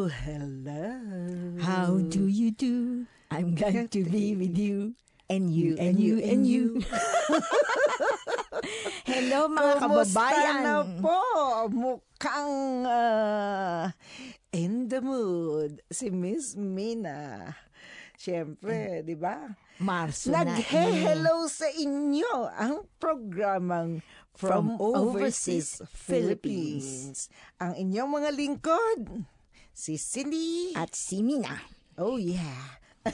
Hello, hello. How do you do? I'm glad to be with you. And you, and you, and you. Hello mga Kumusta kababayan. na po? Mukhang ah, in the mood si Miss Mina. Siyempre, di ba? Marso na. Nag-hello sa inyo ang programang From, From Overseas, Overseas Philippines. Ang inyong mga lingkod, si Cindy. At si Mina. Oh yeah.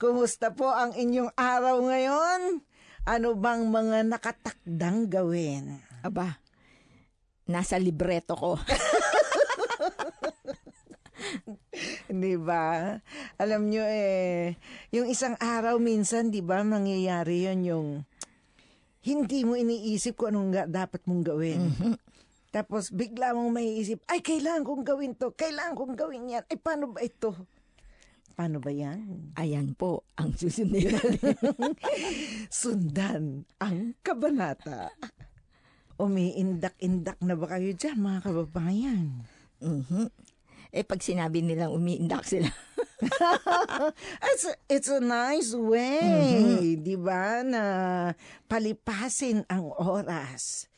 Kumusta po ang inyong araw ngayon? Ano bang mga nakatakdang gawin? Aba, nasa libreto ko. Di ba? Alam nyo eh, yung isang araw minsan, di ba, nangyayari yun yung hindi mo iniisip kung anong ga- dapat mong gawin. Tapos bigla mong maiisip, ay, kailangan kong gawin to, kailangan kong gawin yan. Ay, paano ba ito? Paano ba yan? Ayan po ang susunod. Sundan ang kabanata. Umiindak-indak na ba kayo dyan, mga kababayan? Mhm. Eh pag sinabi nilang umiindak sila. It's a, it's a nice way, di ba, na palipasin ang oras.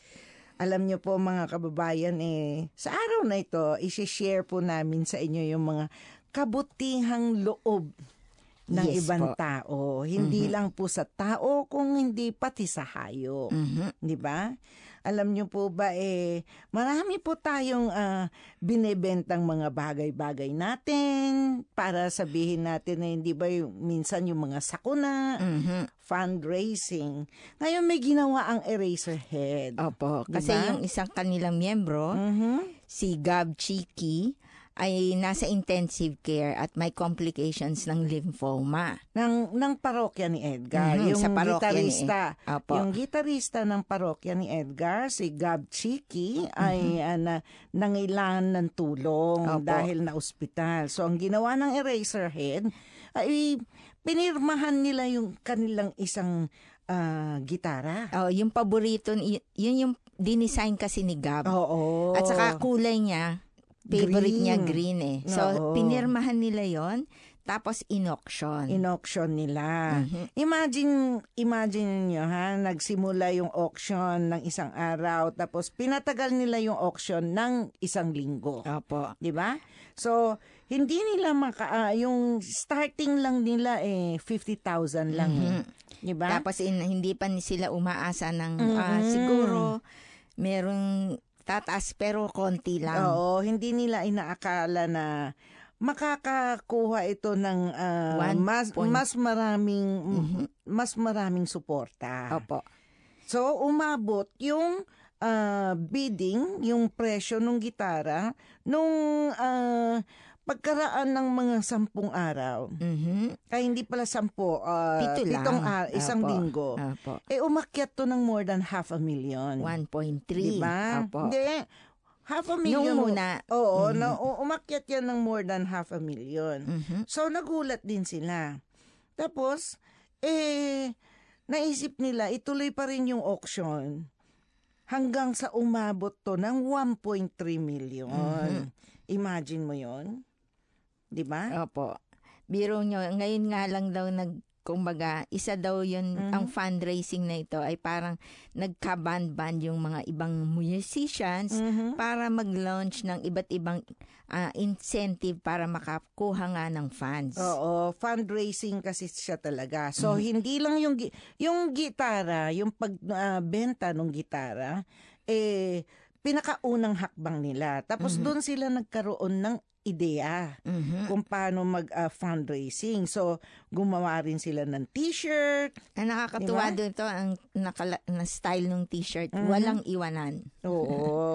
Alam niyo po mga kababayan, eh, sa araw na ito, isi-share po namin sa inyo yung mga kabutihang loob ng Yes ibang po. tao. Hindi lang po sa tao, kung hindi pati sa hayop. Di ba? Alam niyo po ba, eh, marami po tayong ah, binebentang mga bagay-bagay natin para sabihin natin na hindi ba yung, minsan yung mga sakuna, Mhm. fundraising. Ngayon may ginawa ang Eraserhead. Opo, kasi Diba? yung isang kanilang miyembro, Mhm. si Gab Chiki, ay nasa intensive care at may complications ng lymphoma. ng ng parokya ni Edgar, Mhm, yung sa ni gitarista. Ed- Apo. Yung gitarista ng parokya ni Edgar, si Gab Chiki, ay ah, na, nangailangan ng tulong. Opo. dahil na ospital. So ang ginawa ng Eraserhead ay pinirmahan nila yung kanilang isang ah, gitara. Oh, yung paborito, yun yung dinesign kasi ni Gab. Oo. At saka kulay niya, favorite Green. niya green eh. So, Oo. pinirmahan nila yon tapos in-auction. in-auction nila. Mhm. Imagine, imagine niyo ha, nagsimula yung auction ng isang araw tapos pinatagal nila yung auction ng isang linggo. Opo. 'Di ba? So, hindi nila maka ah, yung starting lang nila eh 50,000 lang. eh. 'Di ba? Tapos in, hindi pa ni sila umaasa ng ah, Mhm. siguro merong tataas pero konti lang. Oo, hindi nila inaakala na makakakuha ito ng One mas point- mas maraming mas maraming suporta. Opo. So, umabot yung ah, bidding, yung presyo ng gitara, nung ah, pagkaraan ng mga sampung araw. Mhm. Ay, hindi pala sampu, ah, Pito lang. pitong ar- isang Opo. linggo. Opo. Eh, umakyat to ng more than half a million. 1.3. Diba? Opo. Hindi. Half a million. Nung muna. Oo, na, u- umakyat yan ng more than half a million. Mhm. So, nagulat din sila. Tapos, eh, naisip nila, ituloy pa rin yung auction hanggang sa umabot to ng 1.3 million. Mhm. Imagine mo yon Di ba? Opo. Biro nyo, ngayon nga lang daw nag, kumbaga, isa daw yun, Mhm. ang fundraising na ito ay parang nagka-band-band yung mga ibang musicians Mhm. para mag-launch ng iba't ibang ah, incentive para makakuha nga ng funds. Oo, fundraising kasi siya talaga. So hindi lang yung yung gitara, yung pagbenta ng gitara eh pinakaunang hakbang nila. Tapos doon sila nagkaroon ng ideya Mhm. kung paano mag ah, fundraising. So gumawa rin sila ng t-shirt. Ang nakakatuwa Diba? doon ito, ang nakala- na style ng t-shirt, Mhm. walang iwanan. Oo,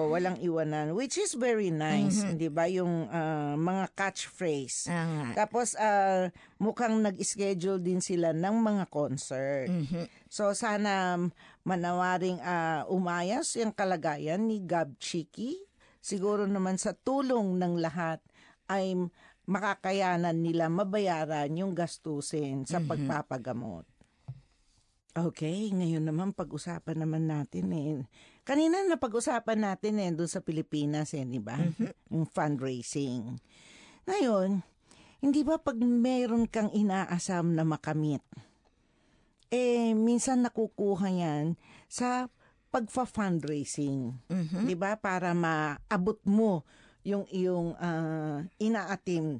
walang iwanan which is very nice, Mhm. 'di ba? Yung ah, mga catchphrase. Ah. Tapos ah, mukhang nag-schedule din sila ng mga concert. Mhm. So sana manawaring ah, umayas yung kalagayan ni Gab Chiki. Siguro naman sa tulong ng lahat ay makakayanan nila mabayaran yung gastusin sa pagpapagamot. Okay, ngayon naman pag-usapan naman natin eh, Kanina napag-usapan natin eh, doon sa Pilipinas eh, di ba? Yung fundraising. Ngayon, hindi ba pag meron kang inaasam na makamit, eh, minsan nakukuha yan sa pagfa-fundraising. Mhm. Di ba? Para maabot mo yung iyong ah, inaatim.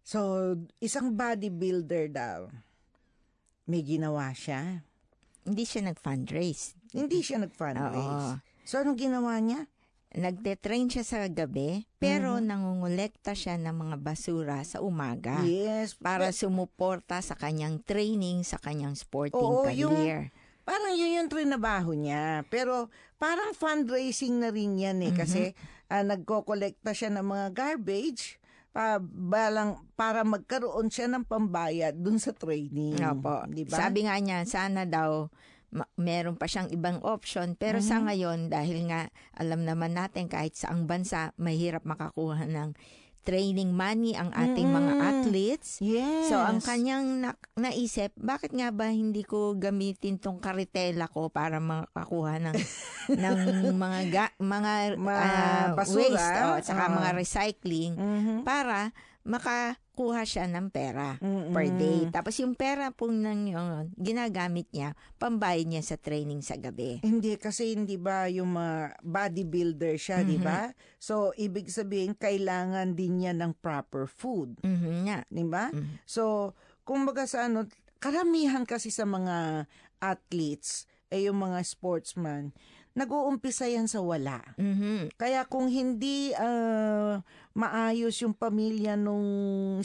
So, isang bodybuilder daw, may ginawa siya. Hindi siya nag-fundraise. Hindi siya nag-fundraise. Oo. So, anong ginawa niya? Nagte-train siya sa gabi, pero nangungulekta siya ng mga basura sa umaga. Yes. Para sumuporta sa kanyang training, sa kanyang sporting Oo, yung- career. Parang yun yung trinabaho niya. Pero parang fundraising na rin yan eh. Kasi ah, nagko-collecta siya ng mga garbage pa, balang, para magkaroon siya ng pambayad dun sa training. Opo. Di ba? Sabi nga niya, sana daw ma- meron pa siyang ibang option. Pero sa ngayon, dahil nga alam naman natin kahit saang bansa, mahirap makakuha ng training money ang ating mga Mm. athletes. Yes. So ang kanyang na- naisip, bakit nga ba hindi ko gamitin tong karitela ko para makakuha ng ng mga ga- mga Mga ah, basura, waste o saka ah. mga recycling Mhm. para makakuha siya ng pera Mm-mm. per day. Tapos yung pera po nang yun, ginagamit niya, pambayad niya sa training sa gabi. Hindi kasi hindi ba yung mga bodybuilder siya, di ba? So ibig sabihin kailangan din niya ng proper food, Mhm nga. di ba? Mhm. So kumbaga sa ano, karamihan kasi sa mga athletes eh yung mga sportsman, nag-uumpisa yan sa wala. Mhm. Kaya kung hindi ah, maayos yung pamilya nung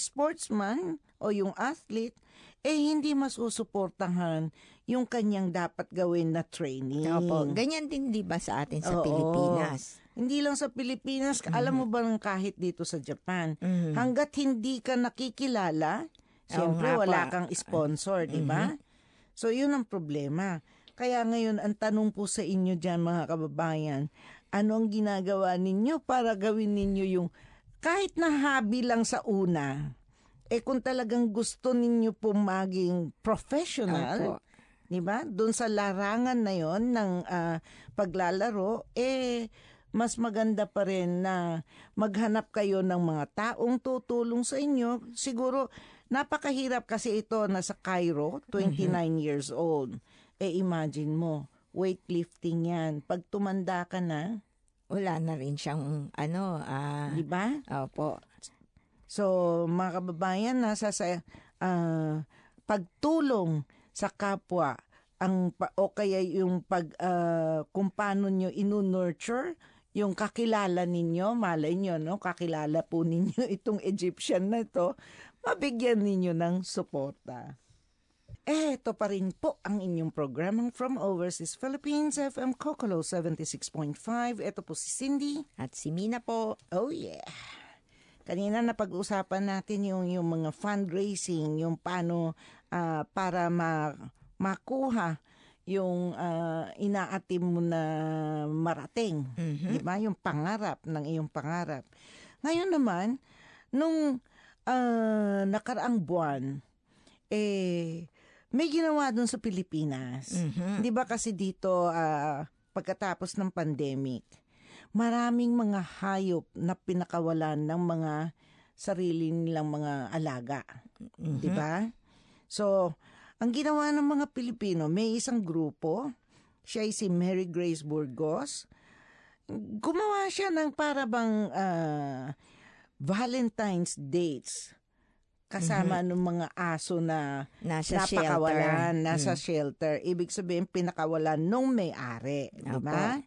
sportsman o yung athlete, eh hindi masusuportahan yung kanyang dapat gawin na training. Opo, ganyan din 'di ba sa atin sa Oo. Pilipinas? Hindi lang sa Pilipinas, alam mo ba kahit dito sa Japan, Mhm. hanggat hindi ka nakikilala, siyempre wala kang sponsor, di ba? So yun ang problema. Kaya ngayon, ang tanong po sa inyo dyan mga kababayan, ano ang ginagawa ninyo para gawin ninyo yung kahit na hobby lang sa una, eh kung talagang gusto ninyo po maging professional, Opo. di ba? Doon sa larangan na yon ng ah, paglalaro, eh mas maganda pa rin na maghanap kayo ng mga taong tutulong sa inyo. Siguro napakahirap kasi ito nasa Cairo, 29 years old. Eh imagine mo, weightlifting yan. Pag tumanda ka na, Wala na rin siyang ano, ah, di ba? opo. So, mga kababayan, nasa sa ah, pagtulong sa kapwa ang pa- o kaya yung pag ah, kung paano nyo inu-nurture yung kakilala ninyo, malay nyo, no? Kakilala po ninyo itong Egyptian na ito, mabigyan ninyo ng suporta. Ito pa rin po ang inyong programang From Overseas Philippines, FM Kokolo 76.5. Ito po si Cindy. At si Mina po, Oh yeah. Kanina napag-usapan natin yung yung mga fundraising, yung paano ah, para ma makuha yung ah, inaatim mo na marating, Mhm. 'di ba? Yung pangarap ng iyong pangarap. Ngayon naman, nung ah, nakaraang buwan eh may ginawa doon sa Pilipinas. Mhm. 'Di ba kasi dito ah, pagkatapos ng pandemic, maraming mga hayop na pinakawalan ng mga sarili nilang mga alaga, Mhm. 'di ba? So, ang ginawa ng mga Pilipino, may isang grupo, siya ay si Mary Grace Burgos. Gumawa siya ng para bang ah, Valentine's dates kasama ng mga aso na nasa napakawalan, shelter. nasa Mm. shelter. Ibig sabihin, pinakawalan nung may-ari. Di ba?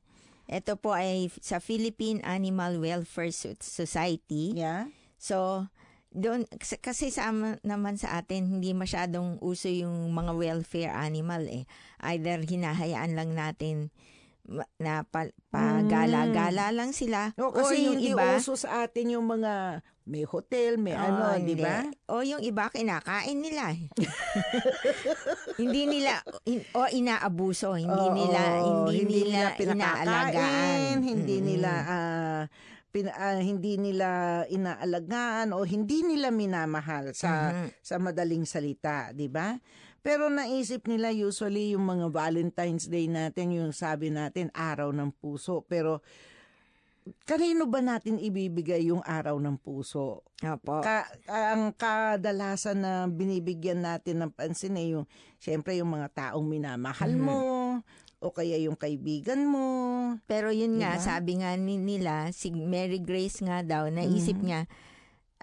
Ito po ay sa Philippine Animal Welfare So- Society. Yeah. So, doon kasi- sa ama- naman sa atin hindi masyadong uso yung mga welfare animal eh. Either hinahayaan lang natin na pa, pagala-gala lang sila No, or kasi yung hindi iba uso sa atin yung mga may hotel, may Oo, ano, di hindi. ba? O yung iba kinakain nila. eh. hindi nila in- o inaabuso, hindi Oo, nila hindi, nila, pinakakain, inaalagaan. hindi Mm-mm. nila ah, pin, ah, hindi nila inaalagaan o hindi nila minamahal sa Mhm. sa madaling salita, di ba? Pero naisip nila usually yung mga Valentine's Day natin, yung sabi natin, araw ng puso. Pero kanino ba natin ibibigay yung araw ng puso? Opo. Ka, ang kadalasan na binibigyan natin ng pansin ay yung, syempre yung mga taong minamahal Mhm. mo, o kaya yung kaibigan mo. Pero yun nga, Diba? sabi nga ni, nila, si Mary Grace nga daw, naisip Mhm. niya,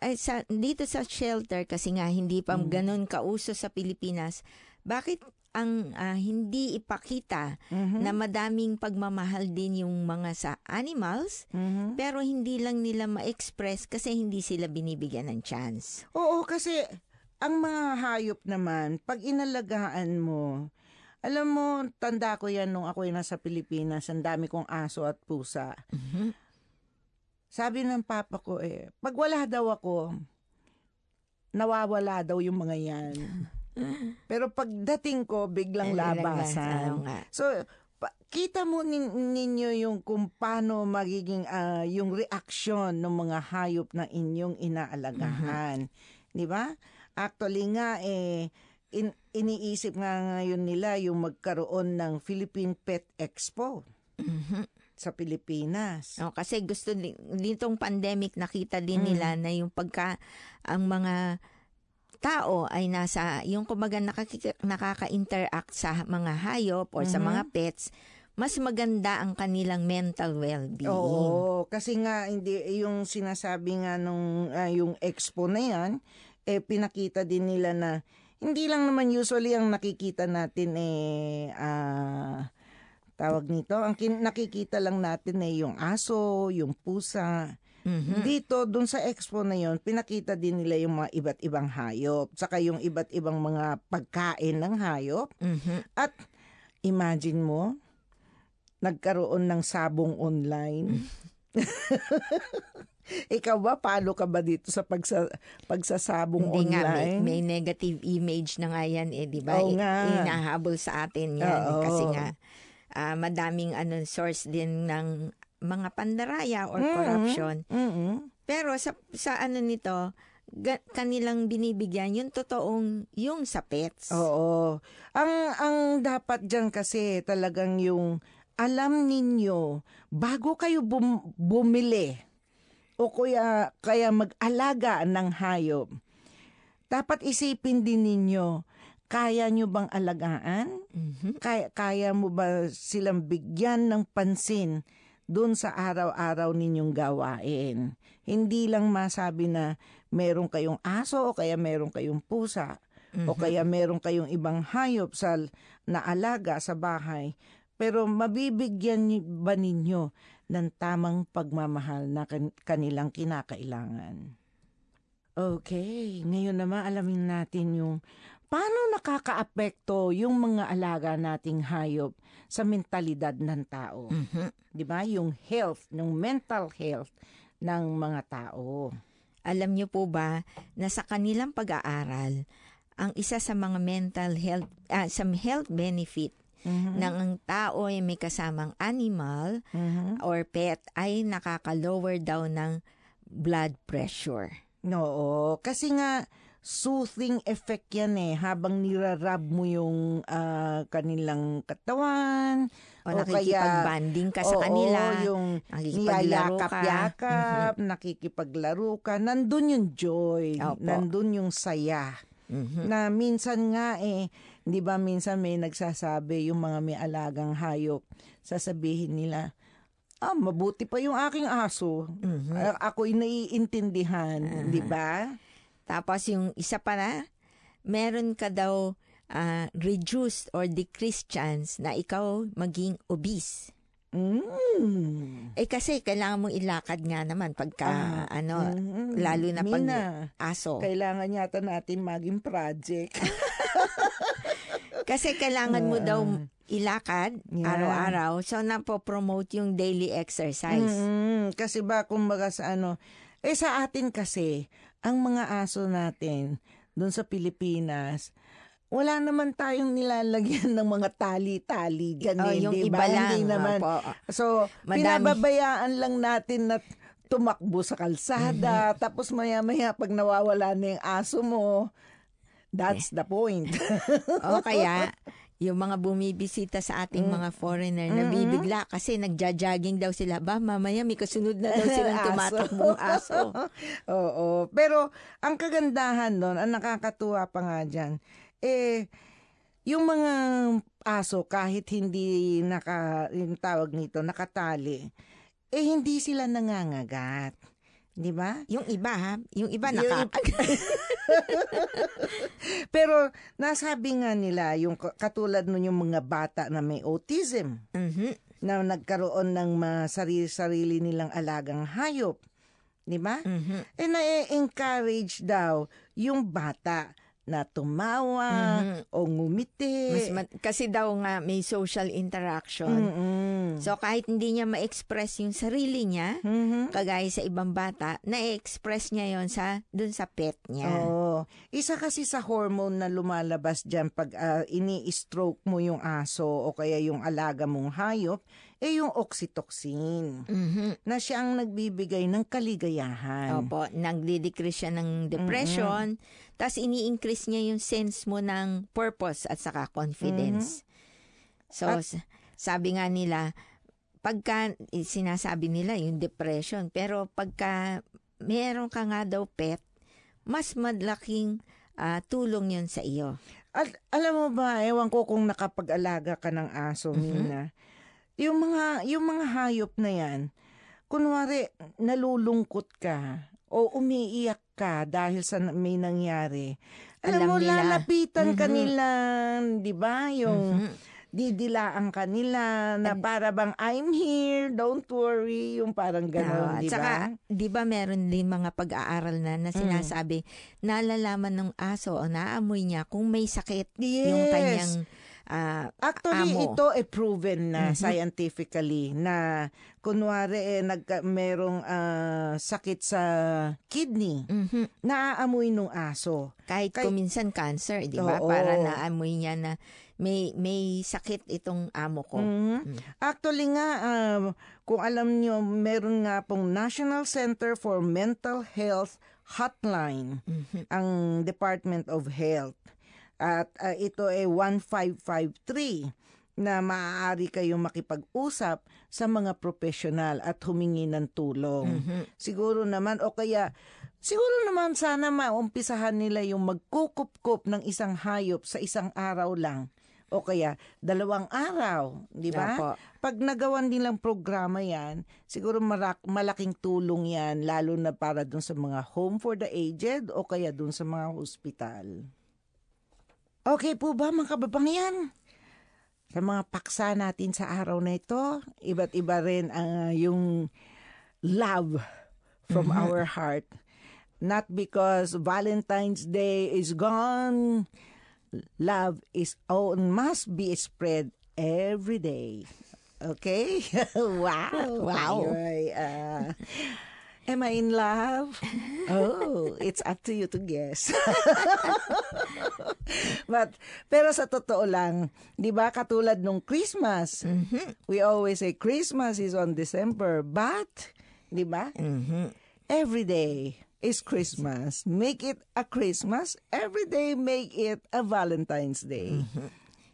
ay sa, dito sa shelter, kasi nga hindi pa Mhm. ganun kauso sa Pilipinas, bakit ang ah, hindi ipakita Mhm. na madaming pagmamahal din yung mga sa animals, Mhm. pero hindi lang nila ma-express kasi hindi sila binibigyan ng chance. Oo, kasi ang mga hayop naman, pag inalagaan mo, alam mo, tanda ko yan nung ako nasa Pilipinas, ang dami kong aso at pusa. Mhm. Sabi ng papa ko eh, pag wala daw ako, nawawala daw yung mga yan. Pero pagdating ko, biglang Ay, labasan. So, pa- kita mo nin- ninyo yung kung paano magiging ah, yung reaksyon ng mga hayop na inyong inaalagahan. Di ba? Actually nga, eh, in- iniisip nga ngayon nila yung magkaroon ng Philippine Pet Expo Mhm. sa Pilipinas. Oh, kasi gusto din, ditong pandemic nakita din Mm. nila na yung pagka ang mga tao ay nasa yung kumbaga nakaki- nakaka-interact sa mga hayop or sa Mhm. mga pets, mas maganda ang kanilang mental well-being. Oo, kasi nga hindi yung sinasabi nga nung ah, yung expo na yan, eh pinakita din nila na hindi lang naman usually ang nakikita natin eh ah, tawag nito, ang kin- nakikita lang natin eh yung aso, yung pusa. Mhm. Dito, dun sa expo na yon pinakita din nila yung mga iba't ibang hayop, saka yung iba't ibang mga pagkain ng hayop. Mhm. At imagine mo, nagkaroon ng sabong online. Ikaw ba, paano ka ba dito sa pagsa, pagsasabong Hindi nga, may, online? may negative image na nga yan eh, di ba? Oo I- nga. Inahabol sa atin yan. Oo. Kasi nga, ah, madaming ano, source din ng mga pandaraya or Mm-mm. corruption. Mm-mm. Pero sa sa ano nito, ga- kanilang binibigyan yung totoong yung sa pets. Oo. Ang, ang dapat dyan kasi talagang yung alam ninyo, bago kayo bum- bumili o kaya, kaya mag-alaga ng hayop, dapat isipin din ninyo, kaya nyo bang alagaan? Mhm. Kaya, kaya mo ba silang bigyan ng pansin doon sa araw-araw ninyong gawain? Hindi lang masabi na meron kayong aso o kaya meron kayong pusa o Mhm. kaya meron kayong ibang hayop sa naalaga sa bahay. Pero mabibigyan ba ninyo ng tamang pagmamahal na kan- kanilang kinakailangan? Okay, ngayon naman alamin natin yung paano nakakaapekto yung mga alaga nating hayop sa mentalidad ng tao. Mhm. 'Di ba? Yung health, yung mental health ng mga tao. Alam niyo po ba na sa kanilang pag-aaral, ang isa sa mga mental health ah, sa health benefit Mhm. ng ang tao ay may kasamang animal Mhm. or pet ay nakaka-lower daw ng blood pressure. Oo, kasi nga soothing effect yan eh habang nirarab mo yung ah, kanilang katawan O, O nakikipag-banding ka sa Oo, kanila. yung niyayakap-yakap, nakikipaglaro ka, nandun yung joy, Opo. nandun yung saya. Mhm. Na minsan nga eh, di ba minsan may nagsasabi yung mga may alagang hayop, sasabihin nila, ah, mabuti pa yung aking aso. Mhm. A- ako'y naiintindihan, di ba? Tapos yung isa pa na, meron ka daw ah, reduced or decreased chance na ikaw maging obese. Mm. Eh kasi kailangan mong ilakad nga naman pagka Ah, ano, mm, lalo na pag Mina, aso. kailangan yata natin maging project. Kasi kailangan mo daw ilakad Ah. Yeah. araw-araw. So napo-promote yung daily exercise. Mm, kasi ba kumbaga sa ano, eh sa atin kasi, ang mga aso natin doon sa Pilipinas, wala naman tayong nilalagyan ng mga tali-tali Oh, ganun, yung di iba ba? lang. Hindi naman. opo. So, Madami. pinababayaan lang natin na tumakbo sa kalsada, Mm-hmm. tapos maya-maya pag nawawala na yung aso mo, That's the point. o kaya, yung mga bumibisita sa ating Mm. mga foreigner, nabibigla kasi nagja-jogging daw sila. Ba, mamaya may kasunod na daw silang tumatakbong aso. Oo. Pero ang kagandahan doon, ang nakakatuwa pa nga dyan, eh, yung mga aso kahit hindi naka, yung tawag nito, nakatali, eh hindi sila nangangagat. Di ba? Yung iba ha, yung iba Yung nakakagat. Pero nasabi nga nila, yung ka- katulad nun yung mga bata na may autism, Mhm. na nagkaroon ng mga sarili-sarili nilang alagang hayop. Di ba? Mhm. Eh, na-encourage daw yung bata na tumawa o ngumiti. Mas ma- kasi daw nga may social interaction. Mm-mm. So kahit hindi niya ma-express yung sarili niya, Mhm. kagaya sa ibang bata, na-express niya yon sa dun sa pet niya. Oo. Isa kasi sa hormone na lumalabas dyan pag ah, ini-stroke mo yung aso o kaya yung alaga mong hayop, eh yung oxytocin Mhm. na siya ang nagbibigay ng kaligayahan. Opo, nagdi-decrease siya ng depression, tapos ini-increase niya yung sense mo ng purpose at saka confidence. So, At- sabi nga nila, pagka, eh, sinasabi nila yung depression, pero pagka meron ka nga daw pet, mas madlaking ah, tulong yun sa iyo. Al- alam mo ba, ewan ko kung nakapag-alaga ka ng aso, Mina. Yung mga, yung mga hayop na yan, kunwari, nalulungkot ka o umiiyak ka dahil sa may nangyari. Alam, Alam mo, nila. lalapitan Mhm. nila, di ba? Yung Mhm. didilaan ka nila na para bang, I'm here, don't worry, yung parang Oo, gano'n, at di saka, ba? di ba meron din mga pag-aaral na na sinasabi, nalalaman ng aso o naamoy niya kung may sakit yung Yes. kanyang ah, Actually, amo. ito ay proven na Mhm. scientifically na kunwari eh, nagka, merong ah, sakit sa kidney, mhm. naaamoy nung aso. kahit Kay- kuminsan cancer, di ba? Oo. Para naamoy niya na may may sakit itong amo ko. Mhm. Actually nga, ah, kung alam nyo, meron nga pong National Center for Mental Health Hotline, Mhm. ang Department of Health. At ah, ito ay 1553 na maaari kayong makipag-usap sa mga profesional at humingi ng tulong. Mhm. Siguro naman, o kaya, siguro naman sana maumpisahan nila yung magkukup-kup ng isang hayop sa isang araw lang. O kaya, dalawang araw, di ba? Pag nagawan nilang programa yan, siguro marak- malaking tulong yan, lalo na para dun sa mga home for the aged o kaya dun sa mga hospital. Okay po ba mga kababayan? Sa mga paksa natin sa araw na ito, iba't iba rin ang ah, yung love from our heart. Not because Valentine's Day is gone, love is oh, must be spread every day. Okay? wow. Wow. Ay, ah, am I in love? Oh, it's up to you to guess. But, pero sa totoo lang, di ba katulad nung Christmas, we always say Christmas is on December, but, di ba, Mhm. every day is Christmas. Make it a Christmas. Every day, make it a Valentine's Day.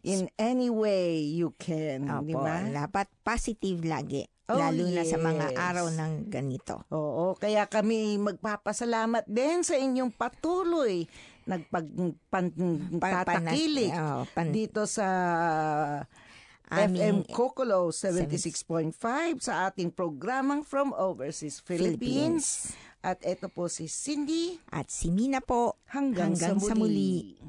In any way you can, di ba? dapat positive lagi. Oh, lalo na sa mga yes. araw ng ganito. Oo, kaya kami magpapasalamat din sa inyong patuloy nagpagtatakilik oh, pan- dito sa Aming FM Kokolo 76.5 sa ating programang From Overseas Philippines. At ito po si Cindy At si Mina po, hanggang, Hanggang sa sa muli. muli.